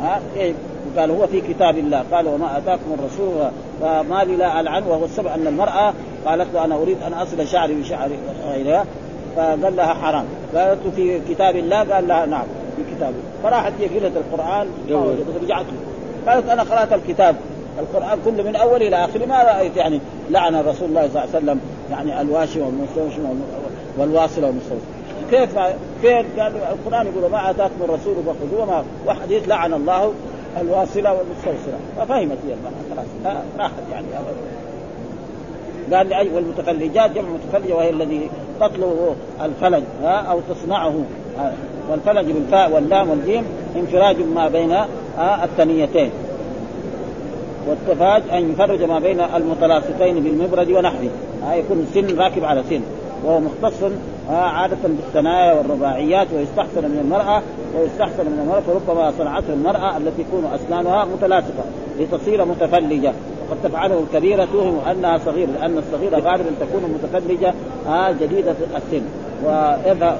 ها؟ إيه؟ قال هو في كتاب الله. قال وما آتاكم الرسول فما لي لا ألعن. وهو السبب أن المرأة قالت له أنا أريد أن أصل شعري بشعر غيرها. فقال لها حرام. قالت في كتاب الله؟ قال لها نعم في كتابه فراحت هي قلت القرآن. رجعت قالت أنا قرأت الكتاب. القرآن كله من أول إلى اخره ما رأيت يعني لعن رسول الله صلى الله عليه وسلم. يعني الواشي والمستوشم والواصل والمستوشم. كيف كيف قال القرآن يقول ما آتاكم الرسول فخذوه ما وحديث لعن الله الواصله والمستوصلة. ففهمت هي خلاص راحت يعني قال لأي والمتفلجات جمع متفلجة وهي الذي تطلب الفلج ها أو تصنعه والفلج بالفاء واللام والجيم انفراج ما بين الثنيتين. والتفاج أن يفرج ما بين المتلاصقين بالمبرد ونحوه. يكون سن راكب على سن وهو مختص عادة بالثنايا والرباعيات ويستحسن من المرأة ويستحسن من المرأة فربما صنعته المرأة التي تكون أسنانها متلاصقة لتصير متفلجة. وقد تفعله الكبيرة توهم أنها صغيرة لأن الصغيرة غالبا تكون متفلجة جديدة السن. ويذهب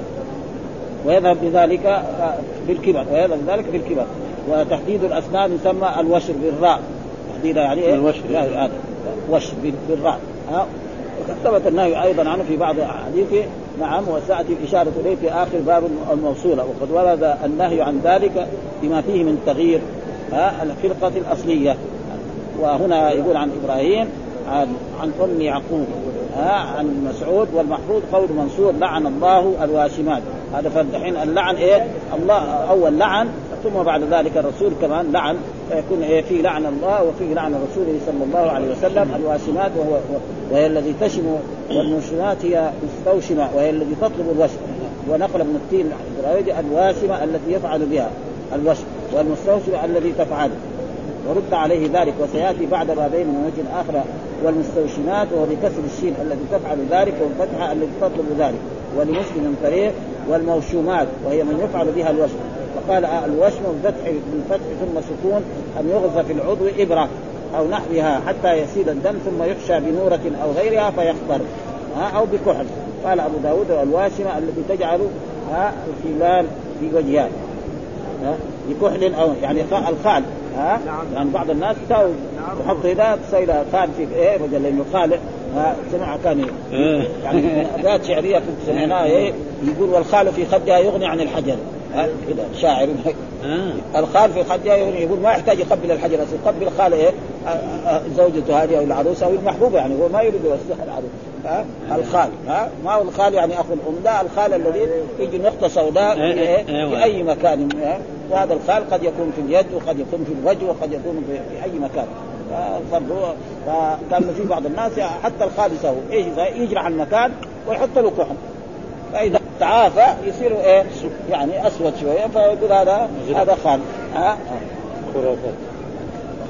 ويذهب بذلك بالكبر ويذهب بذلك بالكبر. وتحديد الأسنان يسمى الوشر بالراء. تحديدها يعني إيه؟ الوشر. يعني وشر بالراء. وقد ثبت النهي أيضا عنه في بعض أحاديثه نعم وسأتي الإشارة إليه في آخر باب الموصولة. وقد ورد النهي عن ذلك بما فيه من تغيير ها الفرقة الأصلية. وهنا يقول عن إبراهيم عن عن أم يعقوب عن مسعود والمحفوظ قول منصور لعن الله الواشمات. هذا فالحين اللعن إيه؟ الله أول لعن ثم بعد ذلك الرسول كمان لعن فيكون إيه؟ في لعن الله وفي لعن رسوله صلى الله عليه وسلم الواشمات وهو وهي الذي تشم والمنشنات هي مستوشمة وهي الذي تطلب الوشم. ونقل ابن التين الواشمة التي يفعل بها الوشم والمستوشمة الذي تفعله ورد عليه ذلك وسيأتي بعد بابين من وجه اخر والمستوشمات وهو بكسر الشين التي تفعل ذلك والفتحه التي تطلب ذلك ولمسلم فريق والموشومات وهي من يفعل بها الوشم فقال الوشم بالفتح بالفتح ثم سكون أن يغزى في العضو إبرة أو نحوها حتى يسيل الدم ثم يحشى بنورة أو غيرها فيخطر ها أو بكحل. قال أبو داود الواشمه التي تجعل الخلال في وجهها بكحل أو يعني الخال. ها نعم. يعني بعض الناس تاو تحط هنا تصير خال في إيه رجل لأنه خالق سمع كان إيه. يعني ابيات شعرية كنت سمعناها إيه يقول والخال في خدها يغني عن الحجر كذا شاعر آه. الخال في خدها يغني يقول ما يحتاج يقبل الحجر بس يقبل خال إيه زوجته هذه أو العروسة أو المحبوبه يعني هو ما يريد يوسخ العروس ها؟ الخال ها؟ ما هو الخال يعني أخو الأم لا الخال الذي يجي نقطة سوداء في, إيه؟ إيه؟ أي مكان وهذا الخال قد يكون في اليد وقد يكون في الوجه وقد يكون في أي مكان. فكان في بعض الناس حتى الخال يسوي إيش يجرح المكان ويحط له كحل. فإذا تعافى يصير إيه؟ يعني أسود شوية فيقول هذا هذا خال ها؟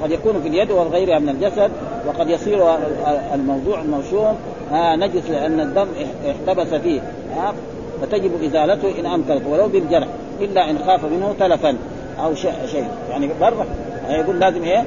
قد يكون في اليد وغيرها من الجسد وقد يصير الموضوع الموشوم نجس لأن الدم احتبس فيه فتجب إزالته إن امكنت ولو بالجرح إلا إن خاف منه تلفا أو شيء. يعني برا يقول لازم إيه؟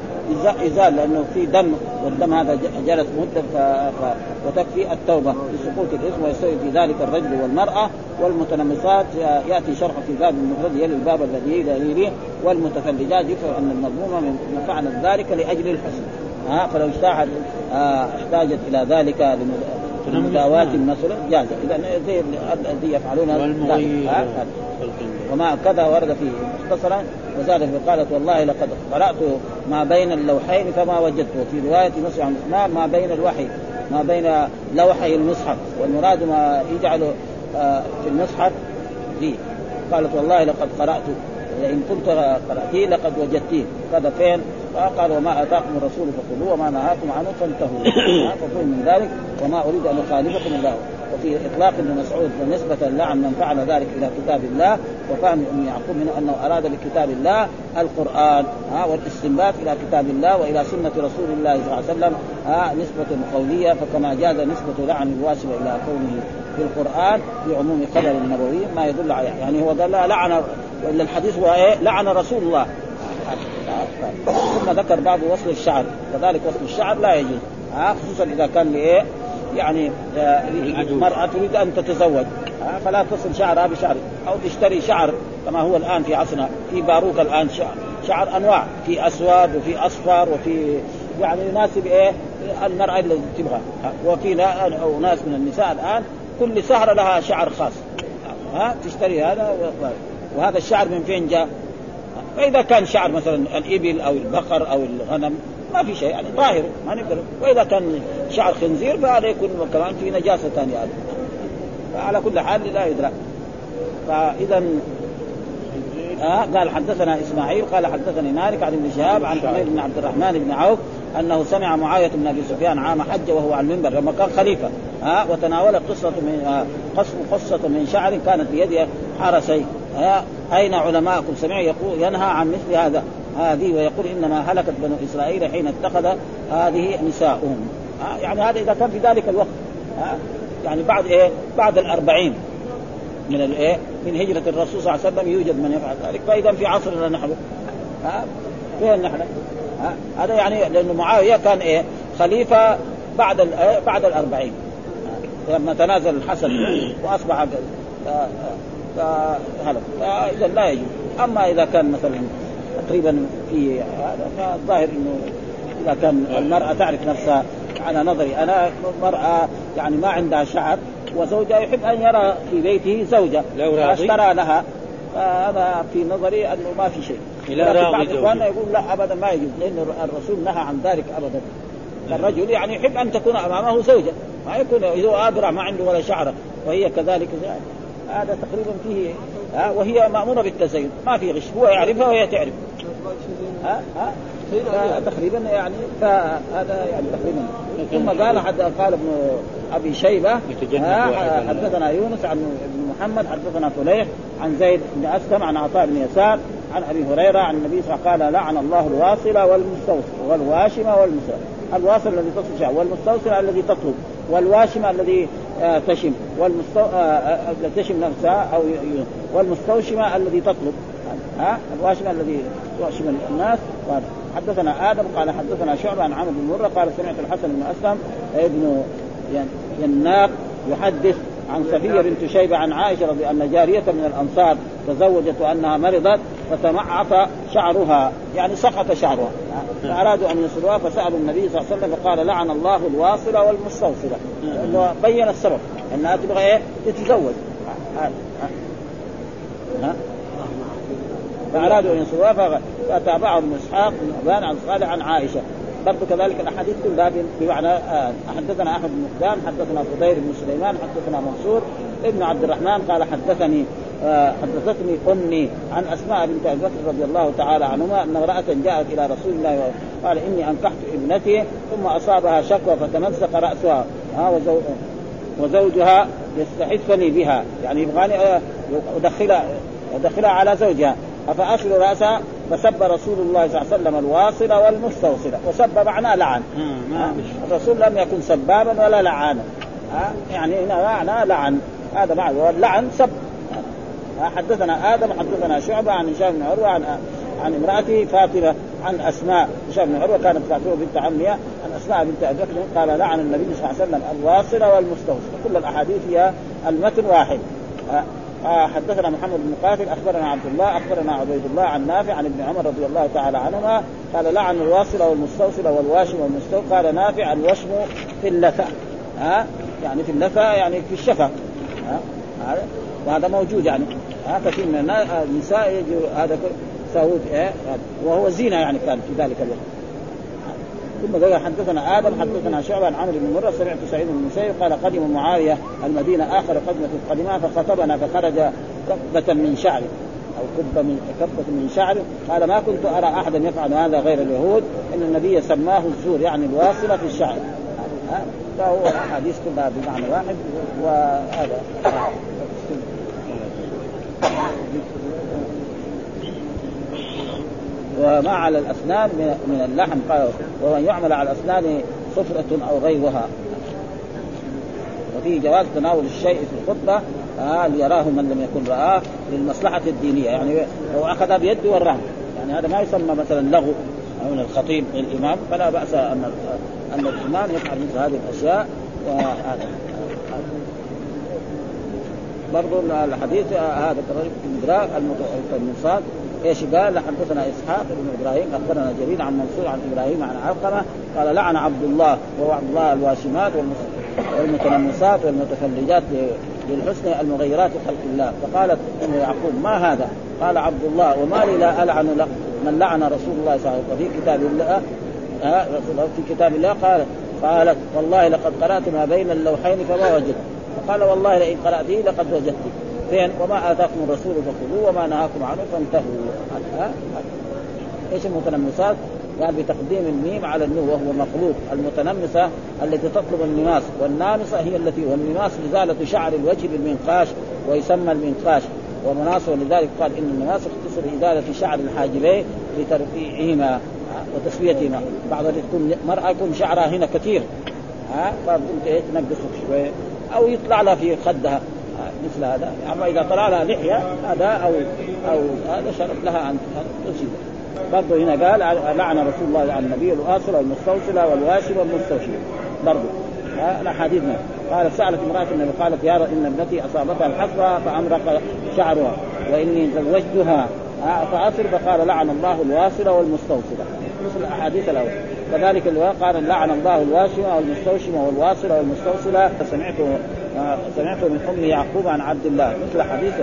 يزال لأنه في دم والدم هذا جلس مدة ف... ف... وتكفي التوبة لسقوط الاسم ويستوي في ذلك الرجل والمرأة والمتنمصات. يأتي شرح في باب المفرد يلي الباب الذي يليه والمتفلجات يفهم أن المضمومه من فعل ذلك لأجل الحسن. ها فلو احتاجت آه احتاجت إلى ذلك لمداواة مثلا جاز اذا زي الذي يفعلون وما كذا ورد فيه مختصرا وزاد في قالت والله لقد قرأت ما بين اللوحين فما وجدته في رواية عن عثمان ما بين الوحي ما بين لوحي المصحف. والمراد ما يجعل آه، في المصحف فيه. قالت والله لقد قرأت لئن كنت قرأتيه لقد وجدتيه. هذا فين؟ فقال وما آتاكم الرسول فخذوه وما نهاكم عنه فانتهوا. [COUGHS] فكل من ذلك وما أريد أن أخالفكم الله. وفي إطلاق ابن مسعود ونسبة اللعن من فعل ذلك إلى كتاب الله وفهم ابن يعقوب منه أنه أراد بكتاب الله القرآن. ها والاستنباط إلى كتاب الله وإلى سنة رسول الله صلى الله عليه وسلم. ها نسبة قولية فكما جاز نسبة لعن الواسب إلى كونه في القرآن في عموم قدر النبوي ما يدل على يعني هو قال لعن والا الحديث هو إيه؟ لعن رسول الله. ثم ذكر بعض وصل الشعر. كذلك وصل الشعر لا يجوز. خصوصا إذا كان لإيه؟ يعني آه، مرأة تريد أن تتزوج. فلا تصل شعرها بشعر. أو تشتري شعر كما هو الآن في عصرنا. في باروك الآن شعر, شعر أنواع. في أسود وفي أصفر وفي يعني يناسب إيه المرأة اللي تبغى. وفي ناس من النساء الآن كل سهرة لها شعر خاص. ها تشتري هذا وهذا الشعر من فين جاء؟ فإذا كان شعر مثلا الإبل أو البقر أو الغنم ما في شيء يعني ظاهر ما نقدر. وإذا كان شعر خنزير فهذا يكون كمان في نجاسة ثانية. هذا فعلى كل حال لا يدرى. فاذا آه قال حدثنا إسماعيل قال حدثني مالك عن ابن شهاب عن حميد بن عبد الرحمن بن عوف أنه سمع معاوية بن أبي سفيان عام حج وهو على المنبر لما كان خليفة. آه وتناول قصة من آه قصة من شعر كانت بيده حرسي آه أين علماءكم؟ سمع يقول ينهى عن مثل هذا هذه ويقول إنما هلكت بنو إسرائيل حين اتخذ هذه نساؤهم. آه يعني هذا إذا كان في ذلك الوقت. آه يعني بعد إيه؟ بعد الأربعين من الايه من هجرة الرسول صلى الله عليه وسلم يوجد من يفعل ذلك. فإذا في عصرنا نحن. ها فين نحن؟ هذا يعني لأنه معاوية كان إيه؟ خليفة بعد إيه؟ بعد الأربعين. لما تنازل الحسن وأصبح هذا فإذا لا يجوز. أما إذا كان مثلا تقريبا في هذا فالظاهر إنه إذا كان المرأة تعرف نفسها على نظري. أنا مرأة يعني ما عندها شعر وزوجها يحب أن يرى في بيته زوجة لو راضي اشترى لها. هذا في نظري أنه ما في شيء. لا لكن بعض. إخواننا يقول لا ابدا ما يجوز لأن الرسول نهى عن ذلك ابدا. الرجل يعني يحب أن تكون أمامه زوجة. ما يكون إذا هو اقرع ما عنده ولا شعره وهي كذلك هذا تقريبا فيه ها وهي مأمورة بالتزين ما في غش. هو يعرفها وهي تعرف. ها ها. تقريبا يعني فهذا يعني تقريبا. ثم قال حد قال ابن أبي شيبة حدثنا يونس عن ابن محمد حدثنا فليح عن زيد بن أسلم عن عطاء بن يسار عن أبي هريرة عن النبي صلى الله عليه وسلم قال لعن الله الواصل والمستوصل والواشم والمستوصل. الواصل الذي تصل شعر والمستوصل الذي تطلب. والواشم الذي آه، تشم والمستو... آه، آه، تشم نفسها أو والمستوشمة الذي تطلب. ها؟ الواشم الذي يواشم الناس. حدثنا آدم قال حدثنا شعبة عن عمرو بن مرة قال سمعت الحسن بن أسلم ابن ين- يناق يحدث عن صفية بنت شيبة عن عائشة رضي أن جارية من الأنصار تزوجت وأنها مرضت فتمعط شعرها يعني سقط شعرها. فأرادوا أن يصلوها فسألوا النبي صلى الله عليه وسلم فقال لعن الله الواصله والمستوصله انه بين السبب أنها تبغى إيه؟ تتزوج. فأرادوا أن يصلوها ف- فتابعهم إسحاق بن عن صالح عن عائشة. برضو كذلك الأحاديث كلها بمعنى آه، حدثنا أحمد بن مقدام حدثنا فضيل بن سليمان حدثنا منصور ابن عبد الرحمن قال حدثني آه، حدثتني أمي عن أسماء بنت أبي بكر رضي الله تعالى عنهما ان امراه جاءت إلى رسول الله قال إني أنكحت ابنتي ثم أصابها شكوى فتمزق رأسها ها وزو وزوجها يستحثني بها يعني يبغاني آه، ادخلها ادخلها على زوجها افاصل رأسها؟ فسب رسول الله صلى الله عليه وسلم الواصله والمستوصله وسب معناه لعن. الرسول لم يكن سبابا ولا لعانا؟ يعني هنا معنى لعن. هذا معنى. واللعن سب؟ حدثنا آدم حدثنا شعبة عن هشام بن عروة عن عن امرأته فاطمة عن أسماء. هشام بن عروة كانت فاطمة بنت عمها عن أسماء بنت أبي بكر قال لعن النبي صلى الله عليه وسلم الواصله والمستوصله كل الأحاديث هي المتن واحد. حدثنا محمد بن قاتل أخبرنا عبد الله أخبرنا عبيد الله عن نافع عن ابن عمر رضي الله تعالى عنهما قال لعن الواصله والمستوصله والواشم والمستو قال نافع الوشم في اللثة. ها يعني في اللثة يعني في الشفه ها هذا وهذا موجود يعني. ها كثير من النساء يجوا هذا سعود إيه؟ وهو زينة يعني كان في ذلك الوقت. ثم قال حدثنا آدم حدثنا شعبه عن عمرو بن مرة سمعت سعيد بن المسيب قال قدم معاوية المدينة آخر قدمة قدمها فخطبنا فخرج كبة من شعره أو كبة من كبة من شعره قال ما كنت أرى أحدا يفعل هذا غير اليهود إن النبي سماه الزور يعني الواصله في الشعر؟ فهو الاحاديث كلها بمعنى واحد وهذا. وما على الأسنان من اللحم. قال ومن يعمل على الأسنان صفرة أو غيرها. وفيه جواز تناول الشيء في الخطبة. آه ليراه من لم يكن رآه للمصلحة الدينية. يعني لو أخذ بيده وراه يعني هذا ما يسمى مثلا لغو من الخطيب الإمام فلا بأس أن أن الإمام يفعل مثل هذه الأشياء. وهذا. برضو الحديث هذا كذلك المدراك المنصاد إيش قال؟ حدثنا إسحاق بن إبراهيم أخبرنا جرير عن منصور عن إبراهيم عن علقمة قال لعن عبد الله وهو عبد الله الواشمات والمتنمسات والمتفلجات للحسن المغيرات خلق الله. فقالت أم يعقوب ما هذا؟ قال عبد الله وما لي لا ألعن من لعن رسول الله صلى الله عليه وسلم وفي كتاب الله ها في كتاب الله قال قالت والله لقد قرأت ما بين اللوحين فما وجدت. فقال والله لئن قراته لقد وجدت. فين وما آتاكم الرسول فخذوه وما نهاكم عنه فانتهوا. إيش المتنمسات؟ قال بتقديم الميم على النون وهو مخلوق. المتنمسة التي تطلب النماس والنامصه هي التي والنماس ازاله شعر الوجه بالمنقاش ويسمى المنقاش. ومناص ولذلك قال إن النماس اختصر إزالة شعر الحاجبين لترفيعهما وتسويتهما. بعض تكون مرأة يكون شعرها هنا كثير. ها؟ فبتقوم إيه تنقصه شوي. أو يطلع لها في خدها. مثل هذا. أما إذا طلع لها لحية هذا أو أو هذا شرط لها ان تصيب برضه هنا قال لعن رسول الله على النبي الواصل والمستوصله والواشي والمستوشي برضه الأحاديث قالت سألت امرأة النبي قالت يا إن ابنتي أصابتها الحصبه فأمرق شعرها وإني زوجتها. فأصل فقال لعن الله الواصله والمستوصله مثل الأحاديث الأول. كذلك قال لعن الله الواشمه والمستوشمه والواصله والمستوصله سمعت سمعت من أم يعقوب عن عبد الله مثل حديث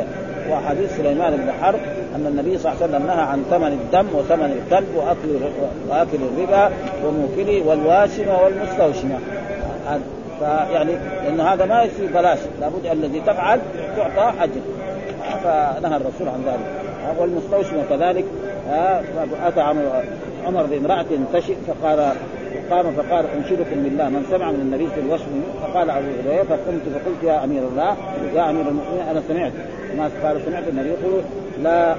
وحديث سليمان بن حرب أن النبي صلى الله عليه وسلم نهى عن ثمن الدم وثمن الكلب وأكل وأكل الربا وموكله والواشمه والمستوشمة. فيعني لأن هذا ما يصير بلاش لابد الذي تفعل تعطى أجر. فنهى الرسول عن ذلك. والمستوشمة كذلك اتى عمر بامرأة تشئ فقال قام فقال أنشدكم بالله من سمع من النبي في الوشم فقال أبو هريرة فقمت فقلت يا أمير الله يا أمير المؤمنين أنا سمعت. ما قال سمعت النبي يقول لا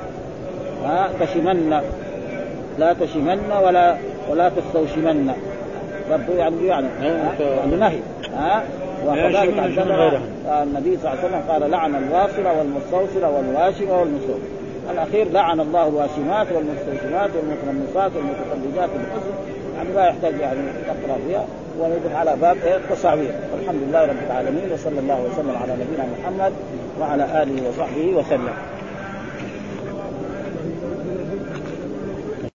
ها تشمن لا تشمن ولا ولا تستوشمن. برضو يعني يعني يعني نهي ها. وكذلك النبي صلى الله عليه وسلم قال لعن الواصله والمستوصله والواشمه والمستوصله الأخير لعن الله الواشمات والمستوشمات والمتنمصات والمتقلدات بالحسن يعني لا يحتاج يعني تقرأ فيها وندخل على باب التصاوير. والحمد لله رب العالمين وصلى الله وسلم على نبينا محمد وعلى آله وصحبه وسلم.